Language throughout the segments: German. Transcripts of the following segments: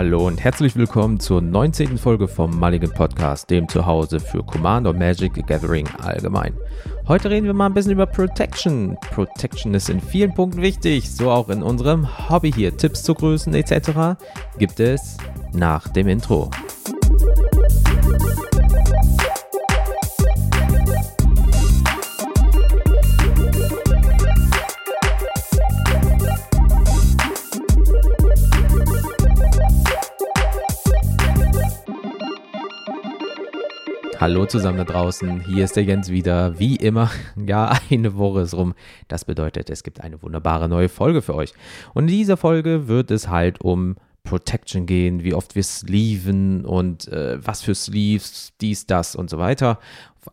Hallo und herzlich willkommen zur 19. Folge vom Mulligan Podcast, dem Zuhause für Commander Magic Gathering allgemein. Heute reden wir mal ein bisschen über Protection. Protection ist in vielen Punkten wichtig, so auch in unserem Hobby hier. Tipps zu Größen etc. gibt es nach dem Intro. Hallo zusammen da draußen, hier ist der Jens wieder, wie immer. Ja, eine Woche ist rum. Das bedeutet, es gibt eine wunderbare neue Folge für euch. Und in dieser Folge wird es halt um Protection gehen, wie oft wir sleeven und äh, was für Sleeves, dies, das und so weiter.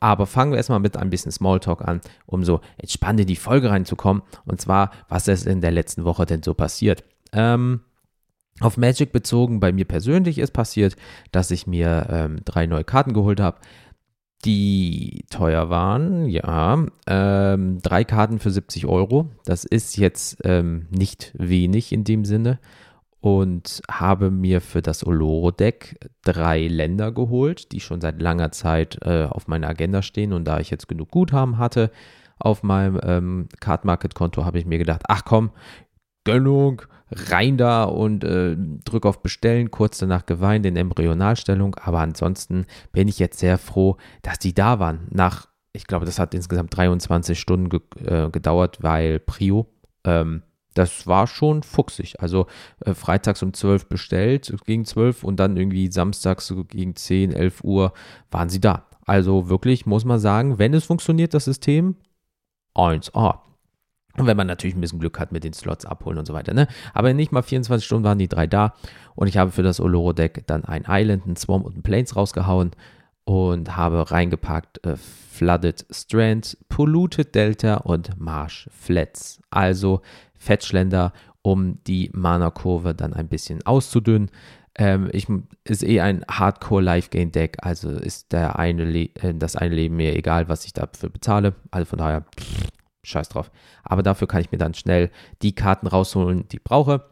Aber fangen wir erstmal mit ein bisschen Smalltalk an, um so entspannt in die Folge reinzukommen. Und zwar, was ist in der letzten Woche denn so passiert? Ähm, auf Magic bezogen, bei mir persönlich ist passiert, dass ich mir ähm, drei neue Karten geholt habe, die teuer waren. Ja, ähm, drei Karten für 70 Euro. Das ist jetzt ähm, nicht wenig in dem Sinne. Und habe mir für das Oloro-Deck drei Länder geholt, die schon seit langer Zeit äh, auf meiner Agenda stehen. Und da ich jetzt genug Guthaben hatte auf meinem ähm, Card Market Konto, habe ich mir gedacht, ach komm, Gönnung, rein da und äh, drück auf Bestellen, kurz danach geweint in Embryonalstellung, aber ansonsten bin ich jetzt sehr froh, dass die da waren. Nach, ich glaube, das hat insgesamt 23 Stunden ge äh, gedauert, weil Prio, ähm, das war schon fuchsig. Also äh, freitags um 12 bestellt, gegen 12 und dann irgendwie samstags gegen 10, 11 Uhr waren sie da. Also wirklich muss man sagen, wenn es funktioniert, das System, 1A. Und wenn man natürlich ein bisschen Glück hat mit den Slots abholen und so weiter. Ne? Aber nicht mal 24 Stunden waren die drei da. Und ich habe für das Oloro-Deck dann ein Island, ein Swarm und ein Plains rausgehauen und habe reingepackt äh, Flooded Strand, Polluted Delta und Marsh Flats. Also Fetchländer, um die Mana-Kurve dann ein bisschen auszudünnen. Ähm, ich, ist eh ein Hardcore Life Gain Deck, also ist der eine äh, das eine Leben mir egal, was ich dafür bezahle. Also von daher, pff, scheiß drauf. Aber dafür kann ich mir dann schnell die Karten rausholen, die ich brauche.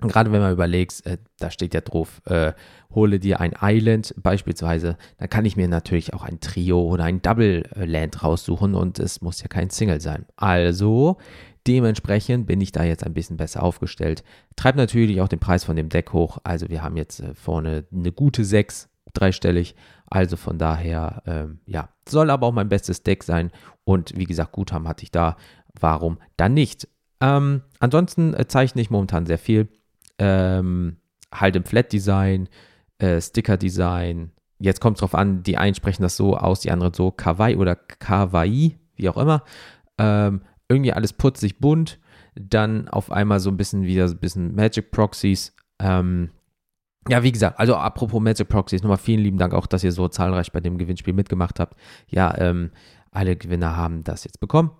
Und gerade wenn man überlegt, äh, da steht ja drauf, äh, hole dir ein Island beispielsweise, dann kann ich mir natürlich auch ein Trio oder ein Double Land raussuchen und es muss ja kein Single sein. Also dementsprechend bin ich da jetzt ein bisschen besser aufgestellt. Treibt natürlich auch den Preis von dem Deck hoch. Also wir haben jetzt äh, vorne eine gute 6, dreistellig. Also von daher, ähm, ja, soll aber auch mein bestes Deck sein. Und wie gesagt, Guthaben hatte ich da. Warum dann nicht? Ähm, ansonsten äh, zeichne ich momentan sehr viel. Ähm, halt im Flat-Design, äh, Sticker-Design. Jetzt kommt es drauf an, die einen sprechen das so aus, die anderen so Kawaii oder Kawaii, wie auch immer. Ähm, irgendwie alles putzig bunt. Dann auf einmal so ein bisschen wieder so ein bisschen Magic Proxies. Ähm, ja, wie gesagt, also apropos Magic Proxies, nochmal vielen lieben Dank auch, dass ihr so zahlreich bei dem Gewinnspiel mitgemacht habt. Ja, ähm, alle Gewinner haben das jetzt bekommen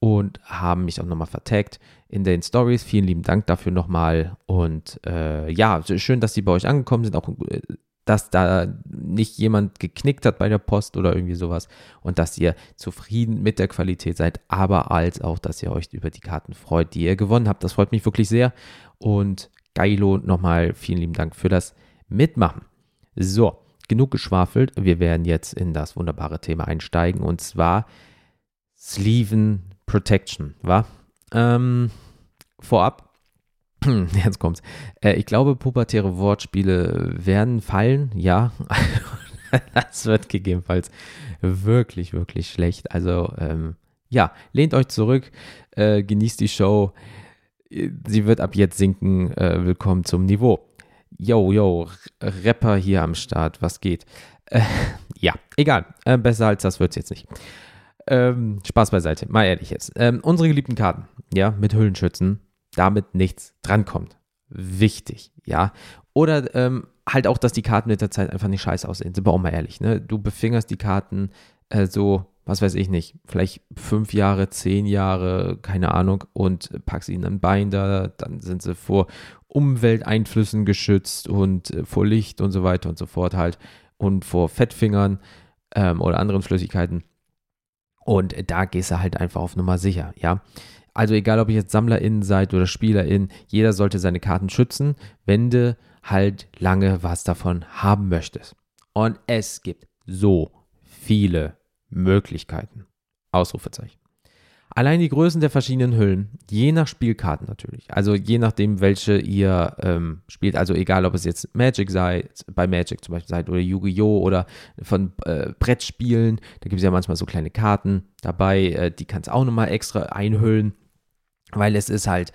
und haben mich auch nochmal vertagt in den Stories. Vielen lieben Dank dafür nochmal. Und äh, ja, schön, dass die bei euch angekommen sind. Auch, äh, dass da nicht jemand geknickt hat bei der Post oder irgendwie sowas. Und dass ihr zufrieden mit der Qualität seid, aber als auch, dass ihr euch über die Karten freut, die ihr gewonnen habt. Das freut mich wirklich sehr. Und Geilo, nochmal vielen lieben Dank für das Mitmachen. So, genug geschwafelt. Wir werden jetzt in das wunderbare Thema einsteigen und zwar Sleeven Protection, wa? Ähm, vorab, jetzt kommt's. Äh, ich glaube, pubertäre Wortspiele werden fallen, ja. das wird gegebenenfalls wirklich, wirklich schlecht. Also, ähm, ja, lehnt euch zurück, äh, genießt die Show. Sie wird ab jetzt sinken. Äh, willkommen zum Niveau. Yo, yo, Rapper hier am Start, was geht? Äh, ja, egal. Äh, besser als das wird es jetzt nicht. Ähm, Spaß beiseite, mal ehrlich jetzt. Ähm, unsere geliebten Karten, ja, mit Hüllenschützen, damit nichts drankommt. Wichtig, ja. Oder ähm, halt auch, dass die Karten mit der Zeit einfach nicht scheiße aussehen. Sind wir auch mal ehrlich, ne? Du befingerst die Karten äh, so, was weiß ich nicht, vielleicht fünf Jahre, zehn Jahre, keine Ahnung, und packst ihnen ein Binder, dann sind sie vor Umwelteinflüssen geschützt und äh, vor Licht und so weiter und so fort halt und vor Fettfingern ähm, oder anderen Flüssigkeiten. Und da gehst du halt einfach auf Nummer sicher, ja. Also egal, ob ihr jetzt SammlerInnen seid oder SpielerInnen, jeder sollte seine Karten schützen. Wände halt lange was davon haben möchtest. Und es gibt so viele Möglichkeiten. Ausrufezeichen. Allein die Größen der verschiedenen Hüllen, je nach Spielkarten natürlich. Also je nachdem, welche ihr ähm, spielt. Also egal, ob es jetzt Magic seid, bei Magic zum Beispiel seid oder Yu-Gi-Oh! oder von äh, Brettspielen. Da gibt es ja manchmal so kleine Karten dabei. Äh, die kannst du auch nochmal extra einhüllen, weil es ist halt,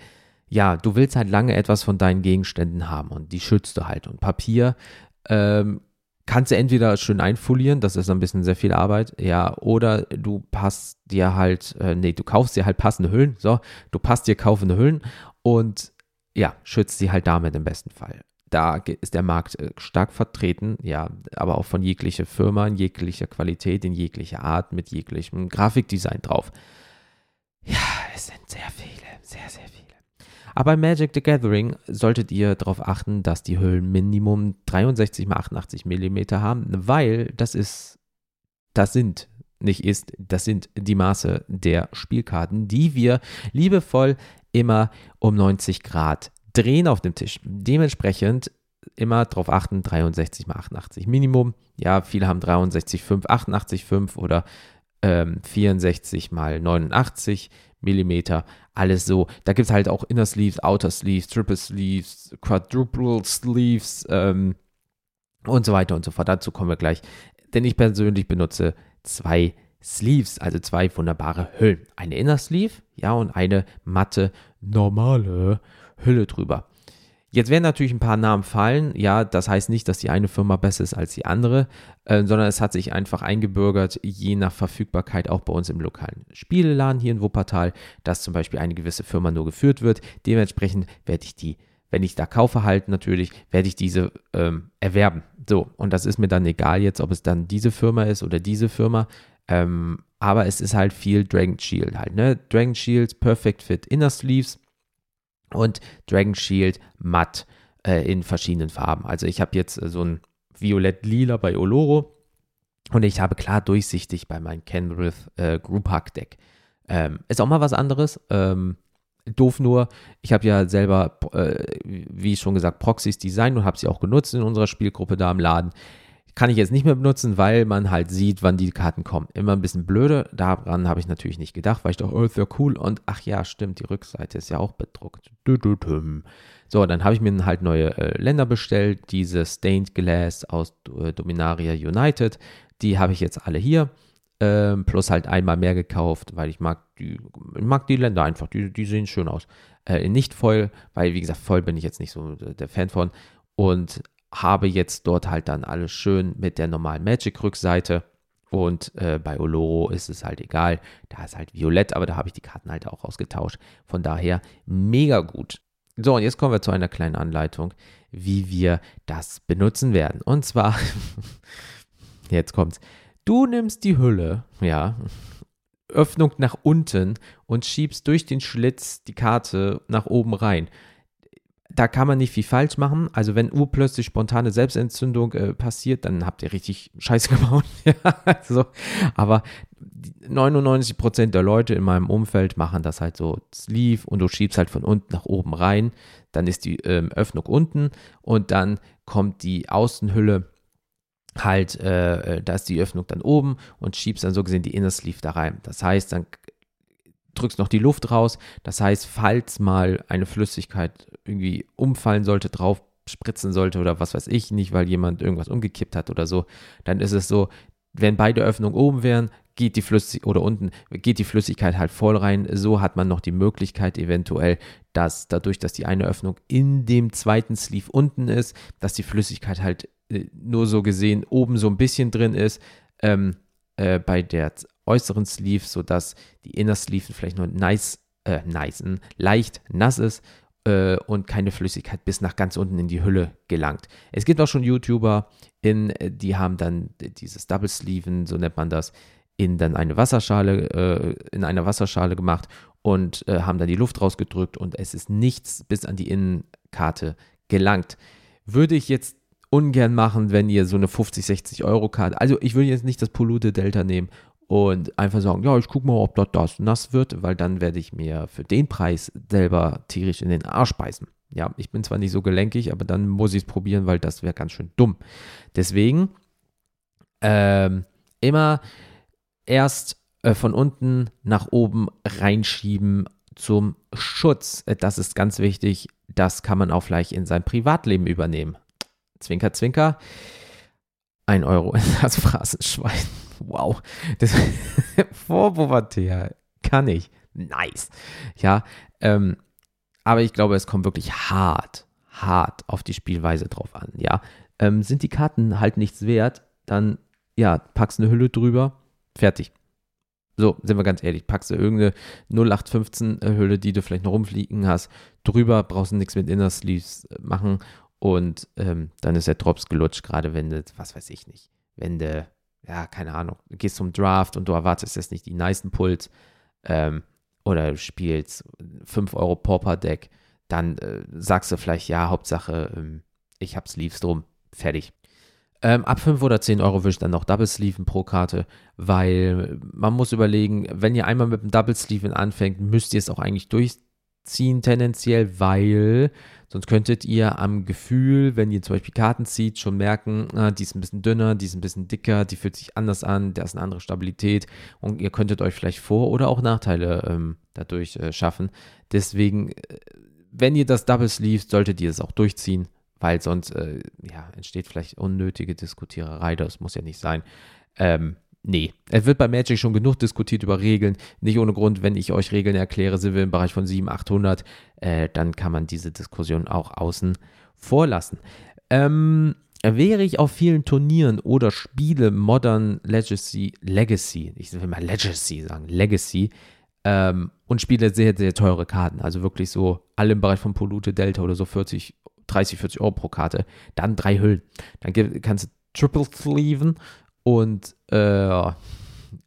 ja, du willst halt lange etwas von deinen Gegenständen haben und die schützt du halt. Und Papier ähm, kannst du entweder schön einfolieren, das ist ein bisschen sehr viel Arbeit, ja, oder du passt dir halt, äh, nee, du kaufst dir halt passende Hüllen, so, du passt dir kaufende Hüllen und ja, schützt sie halt damit im besten Fall. Da ist der Markt äh, stark vertreten, ja, aber auch von jeglicher Firma, in jeglicher Qualität, in jeglicher Art, mit jeglichem Grafikdesign drauf. Ja, es sind sehr viele, sehr, sehr viele. Aber bei Magic the Gathering solltet ihr darauf achten, dass die Hüllen Minimum 63 x 88 mm haben, weil das ist, das sind, nicht ist, das sind die Maße der Spielkarten, die wir liebevoll immer um 90 Grad drehen auf dem Tisch. Dementsprechend immer darauf achten, 63 x 88 Minimum. Ja, viele haben 63,5, 88,5 oder ähm, 64 x 89 Millimeter, alles so. Da gibt es halt auch Inner Sleeves, Outer Sleeves, Triple Sleeves, Quadruple Sleeves ähm, und so weiter und so fort. Dazu kommen wir gleich. Denn ich persönlich benutze zwei Sleeves, also zwei wunderbare Hüllen. Eine Inner Sleeve, ja, und eine matte, normale Hülle drüber. Jetzt werden natürlich ein paar Namen fallen. Ja, das heißt nicht, dass die eine Firma besser ist als die andere, äh, sondern es hat sich einfach eingebürgert, je nach Verfügbarkeit auch bei uns im lokalen Spieleladen hier in Wuppertal, dass zum Beispiel eine gewisse Firma nur geführt wird. Dementsprechend werde ich die, wenn ich da kaufe halt natürlich, werde ich diese ähm, erwerben. So, und das ist mir dann egal jetzt, ob es dann diese Firma ist oder diese Firma. Ähm, aber es ist halt viel Dragon Shield halt, ne? Dragon Shields, Perfect Fit Inner Sleeves und Dragon Shield matt äh, in verschiedenen Farben. Also ich habe jetzt äh, so ein Violett-Lila bei Oloro und ich habe klar durchsichtig bei meinem Kenrith äh, Group Hack Deck. Ähm, ist auch mal was anderes. Ähm, doof nur, ich habe ja selber, äh, wie schon gesagt, Proxys designt und habe sie auch genutzt in unserer Spielgruppe da im Laden. Kann ich jetzt nicht mehr benutzen, weil man halt sieht, wann die Karten kommen. Immer ein bisschen blöde. Daran habe ich natürlich nicht gedacht, weil ich dachte, oh, ist ja cool. Und ach ja, stimmt, die Rückseite ist ja auch bedruckt. So, dann habe ich mir halt neue äh, Länder bestellt. Diese Stained Glass aus äh, Dominaria United. Die habe ich jetzt alle hier. Ähm, plus halt einmal mehr gekauft, weil ich mag die, mag die Länder einfach. Die, die sehen schön aus. Äh, nicht voll, weil wie gesagt, voll bin ich jetzt nicht so der Fan von. Und habe jetzt dort halt dann alles schön mit der normalen Magic-Rückseite. Und äh, bei Oloro ist es halt egal. Da ist halt violett, aber da habe ich die Karten halt auch ausgetauscht. Von daher mega gut. So, und jetzt kommen wir zu einer kleinen Anleitung, wie wir das benutzen werden. Und zwar, jetzt kommt's. Du nimmst die Hülle, ja, Öffnung nach unten und schiebst durch den Schlitz die Karte nach oben rein da kann man nicht viel falsch machen. Also wenn urplötzlich spontane Selbstentzündung äh, passiert, dann habt ihr richtig Scheiße gebaut. ja, aber 99% der Leute in meinem Umfeld machen das halt so Sleeve und du schiebst halt von unten nach oben rein. Dann ist die ähm, Öffnung unten und dann kommt die Außenhülle halt, äh, äh da ist die Öffnung dann oben und schiebst dann so gesehen die Inner Sleeve da rein. Das heißt, dann drückst noch die Luft raus. Das heißt, falls mal eine Flüssigkeit irgendwie umfallen sollte, drauf spritzen sollte oder was weiß ich, nicht weil jemand irgendwas umgekippt hat oder so, dann ist es so, wenn beide Öffnungen oben wären, geht die Flüssigkeit oder unten geht die Flüssigkeit halt voll rein. So hat man noch die Möglichkeit eventuell, dass dadurch, dass die eine Öffnung in dem zweiten Sleeve unten ist, dass die Flüssigkeit halt äh, nur so gesehen oben so ein bisschen drin ist. Ähm, äh, bei der äußeren Sleeve, sodass die Inner Sleeve vielleicht nur nice, äh, nice, leicht nass ist äh, und keine Flüssigkeit bis nach ganz unten in die Hülle gelangt. Es gibt auch schon YouTuber, in, äh, die haben dann dieses Double Sleeven, so nennt man das, in dann eine Wasserschale, äh, in einer Wasserschale gemacht und äh, haben dann die Luft rausgedrückt und es ist nichts bis an die Innenkarte gelangt. Würde ich jetzt ungern machen, wenn ihr so eine 50, 60 Euro Karte, also ich würde jetzt nicht das Polluted Delta nehmen und einfach sagen, ja, ich gucke mal, ob dort das nass wird, weil dann werde ich mir für den Preis selber tierisch in den Arsch beißen. Ja, ich bin zwar nicht so gelenkig, aber dann muss ich es probieren, weil das wäre ganz schön dumm. Deswegen ähm, immer erst äh, von unten nach oben reinschieben zum Schutz. Äh, das ist ganz wichtig. Das kann man auch vielleicht in sein Privatleben übernehmen. Zwinker, zwinker. Ein Euro in das Phrasenschwein. Wow. Das Vorpubertär kann ich. Nice. Ja, ähm, aber ich glaube, es kommt wirklich hart, hart auf die Spielweise drauf an. Ja, ähm, sind die Karten halt nichts wert, dann ja, packst eine Hülle drüber, fertig. So, sind wir ganz ehrlich, packst du irgendeine 0815-Hülle, die du vielleicht noch rumfliegen hast, drüber, brauchst du nichts mit Inner Sleeves äh, machen und ähm, dann ist der Drops gelutscht, gerade wenn du, was weiß ich nicht, wenn du, ja, keine Ahnung, gehst zum Draft und du erwartest jetzt nicht die nicen Puls ähm, oder du spielst 5 Euro Pauper Deck, dann äh, sagst du vielleicht, ja, Hauptsache, ähm, ich hab Sleeves drum, fertig. Ähm, ab 5 oder 10 Euro würde ich dann noch Double Sleeven pro Karte, weil man muss überlegen, wenn ihr einmal mit dem Double Sleeven anfängt, müsst ihr es auch eigentlich durchziehen tendenziell, weil sonst könntet ihr am Gefühl, wenn ihr zum Beispiel Karten zieht, schon merken, ah, die ist ein bisschen dünner, die ist ein bisschen dicker, die fühlt sich anders an, da ist eine andere Stabilität und ihr könntet euch vielleicht Vor- oder auch Nachteile ähm, dadurch äh, schaffen. Deswegen, äh, wenn ihr das Double Sleeve, solltet ihr es auch durchziehen weil sonst äh, ja, entsteht vielleicht unnötige Diskutiererei, das muss ja nicht sein. Ähm, nee, es wird bei Magic schon genug diskutiert über Regeln. Nicht ohne Grund, wenn ich euch Regeln erkläre, sind wir im Bereich von 700, 800, äh, dann kann man diese Diskussion auch außen vorlassen. Ähm, wäre ich auf vielen Turnieren oder Spiele Modern Legacy, Legacy, ich will mal Legacy sagen, Legacy, ähm, und spiele sehr, sehr teure Karten. Also wirklich so alle im Bereich von Polute Delta oder so 40 30, 40 Euro pro Karte, dann drei Hüllen. Dann kannst du Triple Sleeven und äh,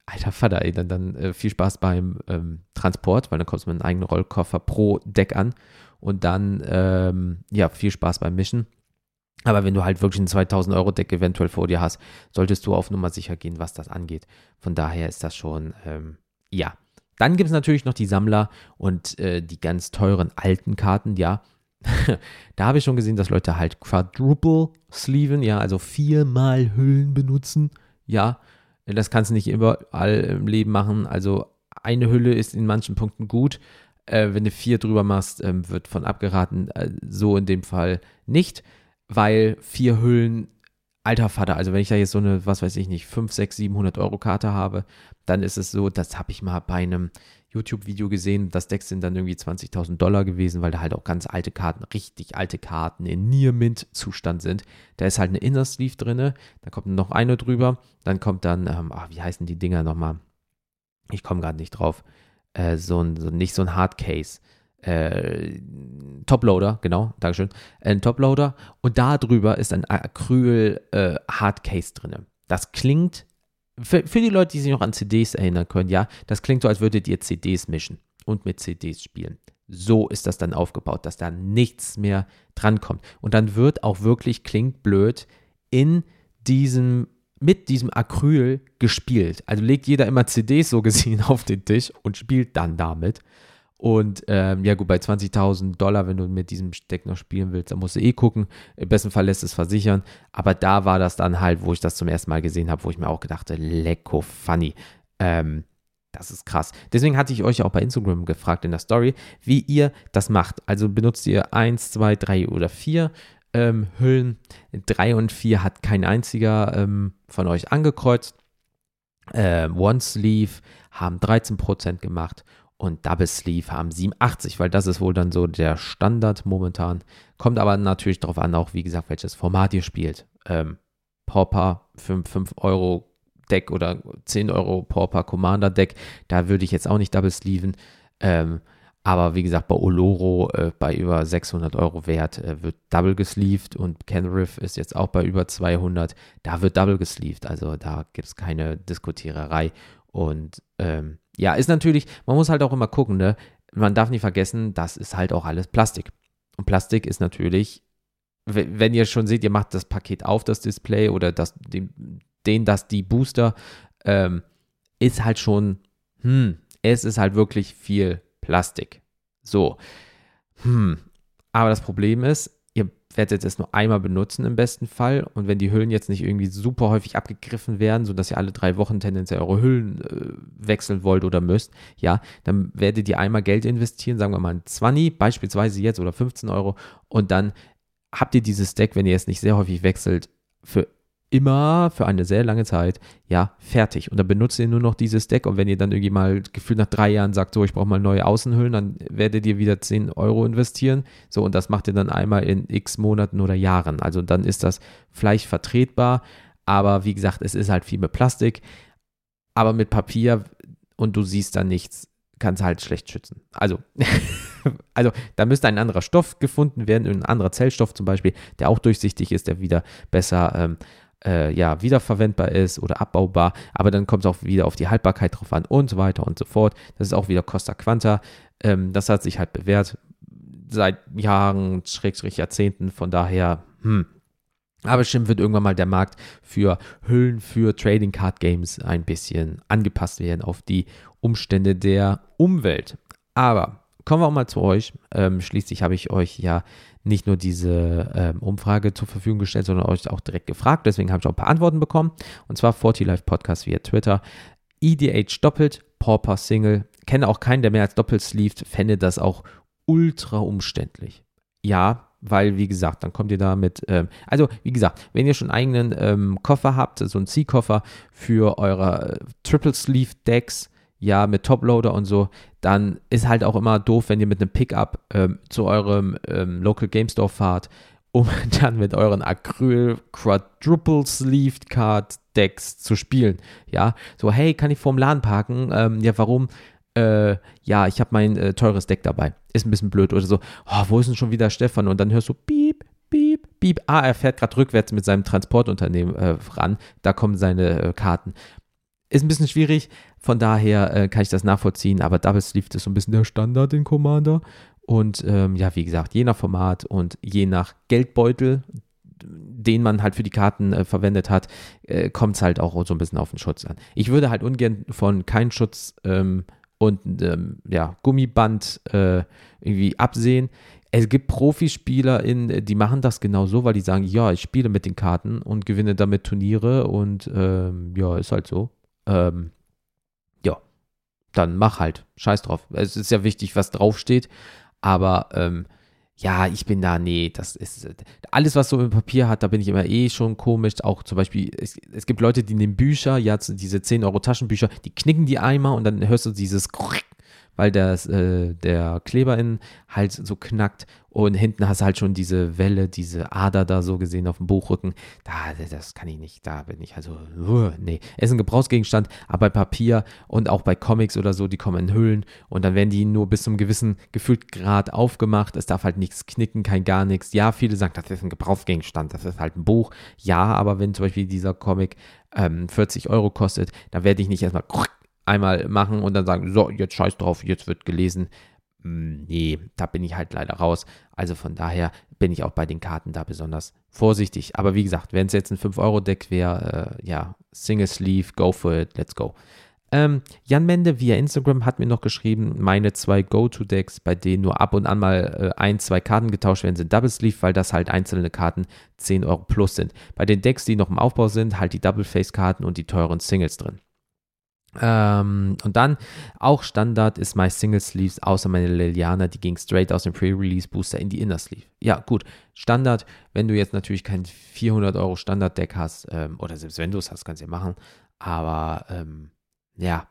alter Vater, ey, dann, dann äh, viel Spaß beim ähm, Transport, weil dann kommst du mit einem eigenen Rollkoffer pro Deck an und dann, ähm, ja, viel Spaß beim Mischen. Aber wenn du halt wirklich ein 2000 Euro Deck eventuell vor dir hast, solltest du auf Nummer sicher gehen, was das angeht. Von daher ist das schon, ähm, ja. Dann gibt es natürlich noch die Sammler und äh, die ganz teuren alten Karten, ja. da habe ich schon gesehen, dass Leute halt Quadruple Sleeven, ja, also viermal Hüllen benutzen. Ja, das kannst du nicht überall im Leben machen. Also eine Hülle ist in manchen Punkten gut. Äh, wenn du vier drüber machst, ähm, wird von abgeraten. Äh, so in dem Fall nicht, weil vier Hüllen, alter Vater, also wenn ich da jetzt so eine, was weiß ich nicht, 5, 6, 700 Euro Karte habe, dann ist es so, das habe ich mal bei einem YouTube-Video gesehen. Das Deck sind dann irgendwie 20.000 Dollar gewesen, weil da halt auch ganz alte Karten, richtig alte Karten in Near Mint-Zustand sind. Da ist halt eine Inner Sleeve drin, da kommt noch eine drüber, dann kommt dann, ähm, ach, wie heißen die Dinger nochmal? Ich komme gerade nicht drauf. Äh, so ein, so, nicht so ein Hardcase. Äh, Toploader, genau, Dankeschön. Ein Toploader und da drüber ist ein Acryl äh, drin. Das klingt für, für die Leute, die sich noch an CDs erinnern können, ja, das klingt so, als würdet ihr CDs mischen und mit CDs spielen. So ist das dann aufgebaut, dass da nichts mehr drankommt. Und dann wird auch wirklich, klingt blöd, in diesem, mit diesem Acryl gespielt. Also legt jeder immer CDs so gesehen auf den Tisch und spielt dann damit. Und ähm, ja gut, bei 20.000 Dollar, wenn du mit diesem Steck noch spielen willst, dann musst du eh gucken. Im besten Fall lässt es versichern. Aber da war das dann halt, wo ich das zum ersten Mal gesehen habe, wo ich mir auch gedachte, lecko funny. Ähm, das ist krass. Deswegen hatte ich euch auch bei Instagram gefragt in der Story, wie ihr das macht. Also benutzt ihr 1, 2, 3 oder 4 ähm, Hüllen. 3 und 4 hat kein einziger ähm, von euch angekreuzt. Äh, One Sleeve haben 13% gemacht und Double Sleeve haben 87, weil das ist wohl dann so der Standard momentan. Kommt aber natürlich darauf an, auch wie gesagt, welches Format ihr spielt. Ähm, Pauper für 5 Euro Deck oder 10 Euro Pauper Commander Deck, da würde ich jetzt auch nicht Double Sleeven. Ähm, aber wie gesagt, bei Oloro äh, bei über 600 Euro Wert äh, wird Double gesleeved und Kenriff ist jetzt auch bei über 200. Da wird Double gesleeved. Also da gibt es keine Diskutiererei. Und ähm, ja, ist natürlich, man muss halt auch immer gucken, ne? Man darf nicht vergessen, das ist halt auch alles Plastik. Und Plastik ist natürlich, wenn ihr schon seht, ihr macht das Paket auf, das Display oder das, den, den das die Booster, ähm, ist halt schon, hm, es ist halt wirklich viel Plastik. So, hm, Aber das Problem ist, werdet es nur einmal benutzen im besten Fall. Und wenn die Hüllen jetzt nicht irgendwie super häufig abgegriffen werden, sodass ihr alle drei Wochen tendenziell eure Hüllen äh, wechseln wollt oder müsst, ja, dann werdet ihr einmal Geld investieren, sagen wir mal ein 20, beispielsweise jetzt oder 15 Euro. Und dann habt ihr dieses Deck, wenn ihr es nicht sehr häufig wechselt, für immer für eine sehr lange Zeit, ja, fertig. Und dann benutzt ihr nur noch dieses Deck. Und wenn ihr dann irgendwie mal gefühlt nach drei Jahren sagt, so, ich brauche mal neue Außenhüllen, dann werdet ihr wieder 10 Euro investieren. So, und das macht ihr dann einmal in x Monaten oder Jahren. Also dann ist das vielleicht vertretbar. Aber wie gesagt, es ist halt viel mit Plastik. Aber mit Papier und du siehst dann nichts, kannst halt schlecht schützen. Also, also da müsste ein anderer Stoff gefunden werden, ein anderer Zellstoff zum Beispiel, der auch durchsichtig ist, der wieder besser ähm, äh, ja, wiederverwendbar ist oder abbaubar, aber dann kommt es auch wieder auf die Haltbarkeit drauf an und so weiter und so fort. Das ist auch wieder Costa Quanta. Ähm, das hat sich halt bewährt seit Jahren, Schrägstrich Jahrzehnten, von daher, hm. Aber bestimmt wird irgendwann mal der Markt für Hüllen für Trading Card Games ein bisschen angepasst werden auf die Umstände der Umwelt. Aber kommen wir auch mal zu euch. Ähm, schließlich habe ich euch ja nicht nur diese ähm, Umfrage zur Verfügung gestellt, sondern euch auch direkt gefragt. Deswegen habe ich auch ein paar Antworten bekommen. Und zwar 40 Live Podcast via Twitter. EDH doppelt, Pauper Single. Kenne auch keinen, der mehr als doppelt sleeved. Fände das auch ultra umständlich. Ja, weil, wie gesagt, dann kommt ihr da mit, ähm, also wie gesagt, wenn ihr schon einen eigenen ähm, Koffer habt, so einen C-Koffer für eure äh, Triple Sleeve Decks, ja, mit Toploader und so, dann ist halt auch immer doof, wenn ihr mit einem Pickup ähm, zu eurem ähm, Local Game Store fahrt, um dann mit euren Acryl Quadruple Sleeved Card Decks zu spielen. Ja, so, hey, kann ich vorm Laden parken? Ähm, ja, warum? Äh, ja, ich habe mein äh, teures Deck dabei. Ist ein bisschen blöd. Oder so, oh, wo ist denn schon wieder Stefan? Und dann hörst du, piep, piep, piep. Ah, er fährt gerade rückwärts mit seinem Transportunternehmen äh, ran. Da kommen seine äh, Karten. Ist ein bisschen schwierig, von daher äh, kann ich das nachvollziehen, aber Double Sleeve ist so ein bisschen der Standard in Commander. Und ähm, ja, wie gesagt, je nach Format und je nach Geldbeutel, den man halt für die Karten äh, verwendet hat, äh, kommt es halt auch so ein bisschen auf den Schutz an. Ich würde halt ungern von kein Schutz ähm, und ähm, ja, Gummiband äh, irgendwie absehen. Es gibt Profispieler, in, die machen das genau so, weil die sagen, ja, ich spiele mit den Karten und gewinne damit Turniere und ähm, ja, ist halt so ähm, ja, dann mach halt. Scheiß drauf. Es ist ja wichtig, was draufsteht. Aber ähm, ja, ich bin da, nee, das ist alles, was so im Papier hat, da bin ich immer eh schon komisch. Auch zum Beispiel, es, es gibt Leute, die nehmen Bücher, ja, diese 10 Euro Taschenbücher, die knicken die einmal und dann hörst du dieses weil das, äh, der Kleber in halt so knackt und hinten hast du halt schon diese Welle, diese Ader da so gesehen auf dem Buchrücken. Da, das kann ich nicht, da bin ich also, uh, nee. Es ist ein Gebrauchsgegenstand, aber bei Papier und auch bei Comics oder so, die kommen in Hüllen und dann werden die nur bis zum gewissen gefühlt Grad aufgemacht. Es darf halt nichts knicken, kein gar nichts. Ja, viele sagen, das ist ein Gebrauchsgegenstand, das ist halt ein Buch. Ja, aber wenn zum Beispiel dieser Comic ähm, 40 Euro kostet, dann werde ich nicht erstmal einmal machen und dann sagen, so, jetzt scheiß drauf, jetzt wird gelesen. Hm, nee, da bin ich halt leider raus. Also von daher bin ich auch bei den Karten da besonders vorsichtig. Aber wie gesagt, wenn es jetzt ein 5-Euro-Deck wäre, äh, ja, Single Sleeve, go for it, let's go. Ähm, Jan Mende via Instagram hat mir noch geschrieben, meine zwei Go-To-Decks, bei denen nur ab und an mal äh, ein, zwei Karten getauscht werden, sind Double Sleeve, weil das halt einzelne Karten 10 Euro plus sind. Bei den Decks, die noch im Aufbau sind, halt die Double Face-Karten und die teuren Singles drin. Ähm, und dann auch Standard ist My Single Sleeves, außer meine Liliana, die ging straight aus dem Pre-Release Booster in die Inner Sleeve. Ja, gut. Standard, wenn du jetzt natürlich kein 400 Euro Standard-Deck hast, ähm, oder selbst wenn du es hast, kannst du ja machen. Aber ähm, ja,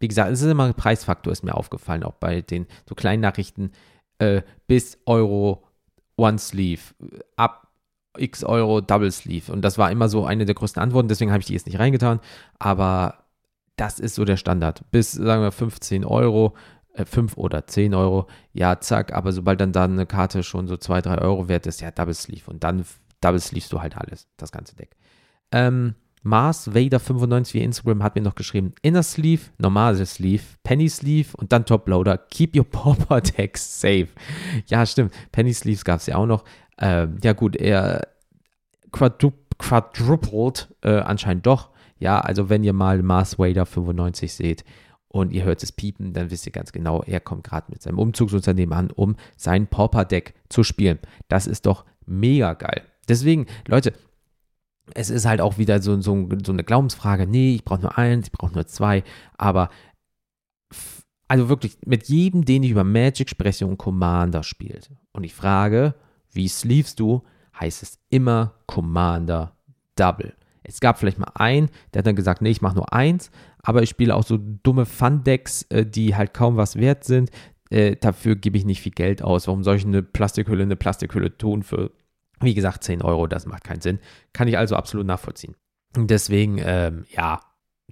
wie gesagt, es ist immer ein Preisfaktor, ist mir aufgefallen, auch bei den so kleinen Nachrichten äh, bis Euro One Sleeve, ab x Euro Double Sleeve. Und das war immer so eine der größten Antworten, deswegen habe ich die jetzt nicht reingetan. Aber das ist so der Standard. Bis, sagen wir, 15 Euro, äh, 5 oder 10 Euro, ja, zack, aber sobald dann, dann eine Karte schon so 2, 3 Euro wert ist, ja, Double Sleeve. Und dann Double Sleevest du halt alles, das ganze Deck. Ähm, Mars Vader 95 via Instagram hat mir noch geschrieben: Inner Sleeve, normale Sleeve, Penny Sleeve und dann Top Loader. Keep your Pauper Decks safe. Ja, stimmt. Penny Sleeves gab es ja auch noch. Ähm, ja, gut, er quadru quadrupled äh, anscheinend doch. Ja, also wenn ihr mal Mars Wader 95 seht und ihr hört es piepen, dann wisst ihr ganz genau, er kommt gerade mit seinem Umzugsunternehmen an, um sein Pauper-Deck zu spielen. Das ist doch mega geil. Deswegen, Leute, es ist halt auch wieder so, so, so eine Glaubensfrage. Nee, ich brauche nur eins, ich brauche nur zwei. Aber also wirklich, mit jedem, den ich über Magic spreche und Commander spielt und ich frage, wie sleevest du, heißt es immer Commander Double. Es gab vielleicht mal einen, der hat dann gesagt, nee, ich mache nur eins, aber ich spiele auch so dumme Fun-Decks, äh, die halt kaum was wert sind. Äh, dafür gebe ich nicht viel Geld aus. Warum soll ich eine Plastikhülle, eine Plastikhülle tun für, wie gesagt, 10 Euro? Das macht keinen Sinn. Kann ich also absolut nachvollziehen. Deswegen, ähm, ja,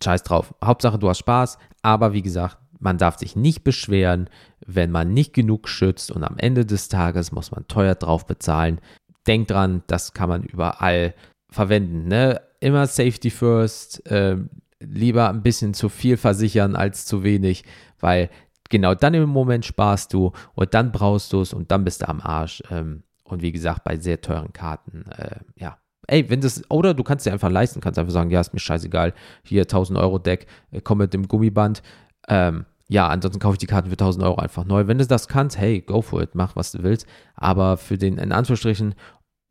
scheiß drauf. Hauptsache, du hast Spaß, aber wie gesagt, man darf sich nicht beschweren, wenn man nicht genug schützt und am Ende des Tages muss man teuer drauf bezahlen. Denkt dran, das kann man überall verwenden. Ne? Immer Safety First, äh, lieber ein bisschen zu viel versichern als zu wenig, weil genau dann im Moment sparst du und dann brauchst du es und dann bist du am Arsch. Ähm, und wie gesagt, bei sehr teuren Karten, äh, ja. Ey, wenn das, oder du kannst dir einfach leisten, kannst einfach sagen, ja, ist mir scheißegal, hier 1000 Euro Deck, äh, komm mit dem Gummiband, ähm, ja, ansonsten kaufe ich die Karten für 1000 Euro einfach neu. Wenn du das kannst, hey, go for it, mach was du willst. Aber für den, in Anführungsstrichen,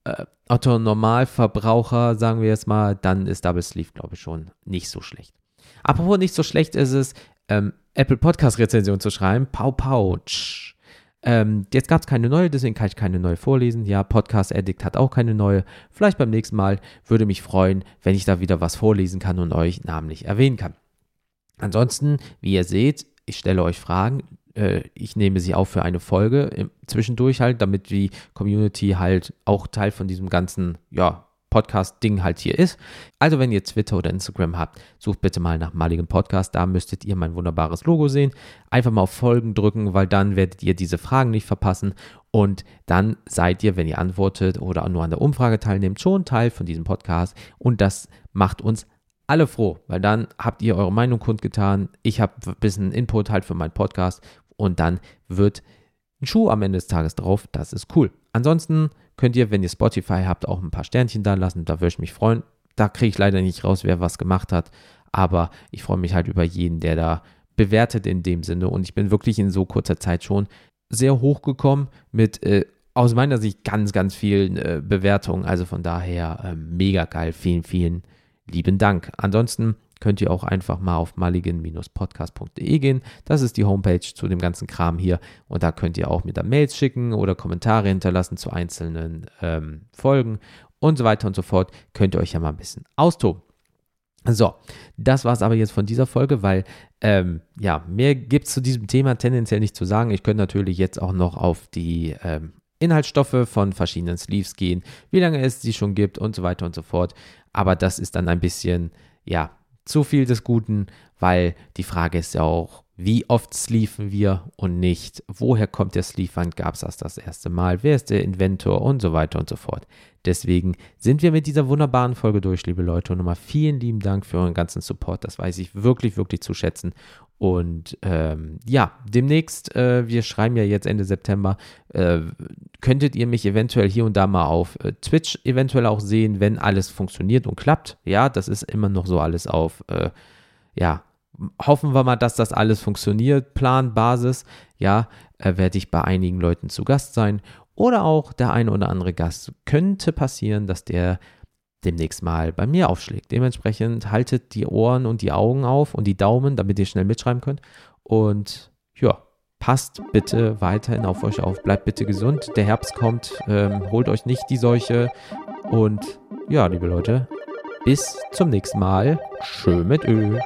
äh, Otto Normalverbraucher, sagen wir jetzt mal, dann ist Double Sleeve, glaube ich, schon nicht so schlecht. Apropos nicht so schlecht ist es, ähm, Apple Podcast Rezension zu schreiben. Pau Pouch. Ähm, jetzt gab es keine neue, deswegen kann ich keine neue vorlesen. Ja, Podcast Addict hat auch keine neue. Vielleicht beim nächsten Mal würde mich freuen, wenn ich da wieder was vorlesen kann und euch namentlich erwähnen kann. Ansonsten, wie ihr seht, ich stelle euch Fragen, äh, ich nehme sie auf für eine Folge zwischendurch halt, damit die Community halt auch Teil von diesem ganzen, ja, Podcast-Ding halt hier ist. Also, wenn ihr Twitter oder Instagram habt, sucht bitte mal nach Maligen Podcast. Da müsstet ihr mein wunderbares Logo sehen. Einfach mal auf Folgen drücken, weil dann werdet ihr diese Fragen nicht verpassen. Und dann seid ihr, wenn ihr antwortet oder nur an der Umfrage teilnehmt, schon Teil von diesem Podcast. Und das macht uns alle froh, weil dann habt ihr eure Meinung kundgetan. Ich habe ein bisschen Input halt für meinen Podcast und dann wird ein Schuh am Ende des Tages drauf. Das ist cool. Ansonsten könnt ihr, wenn ihr Spotify habt, auch ein paar Sternchen da lassen. Da würde ich mich freuen. Da kriege ich leider nicht raus, wer was gemacht hat. Aber ich freue mich halt über jeden, der da bewertet in dem Sinne. Und ich bin wirklich in so kurzer Zeit schon sehr hochgekommen mit äh, aus meiner Sicht ganz, ganz vielen äh, Bewertungen. Also von daher äh, mega geil. Vielen, vielen lieben Dank. Ansonsten könnt ihr auch einfach mal auf mulligan-podcast.de gehen. Das ist die Homepage zu dem ganzen Kram hier. Und da könnt ihr auch mir da Mails schicken oder Kommentare hinterlassen zu einzelnen ähm, Folgen und so weiter und so fort. Könnt ihr euch ja mal ein bisschen austoben. So, das war es aber jetzt von dieser Folge, weil ähm, ja, mehr gibt es zu diesem Thema tendenziell nicht zu sagen. Ich könnte natürlich jetzt auch noch auf die ähm, Inhaltsstoffe von verschiedenen Sleeves gehen, wie lange es sie schon gibt und so weiter und so fort. Aber das ist dann ein bisschen, ja, zu viel des Guten, weil die Frage ist ja auch, wie oft sleeven wir und nicht, woher kommt der Sleeve, gab es das das erste Mal, wer ist der Inventor und so weiter und so fort. Deswegen sind wir mit dieser wunderbaren Folge durch, liebe Leute. Und nochmal vielen lieben Dank für euren ganzen Support. Das weiß ich wirklich, wirklich zu schätzen. Und ähm, ja, demnächst, äh, wir schreiben ja jetzt Ende September, äh, könntet ihr mich eventuell hier und da mal auf äh, Twitch eventuell auch sehen, wenn alles funktioniert und klappt. Ja, das ist immer noch so alles auf, äh, ja, hoffen wir mal, dass das alles funktioniert. Plan, Basis, ja, äh, werde ich bei einigen Leuten zu Gast sein. Oder auch der eine oder andere Gast könnte passieren, dass der demnächst mal bei mir aufschlägt. Dementsprechend haltet die Ohren und die Augen auf und die Daumen, damit ihr schnell mitschreiben könnt. Und ja, passt bitte weiterhin auf euch auf. Bleibt bitte gesund. Der Herbst kommt. Ähm, holt euch nicht die Seuche. Und ja, liebe Leute, bis zum nächsten Mal. Schön mit Öl.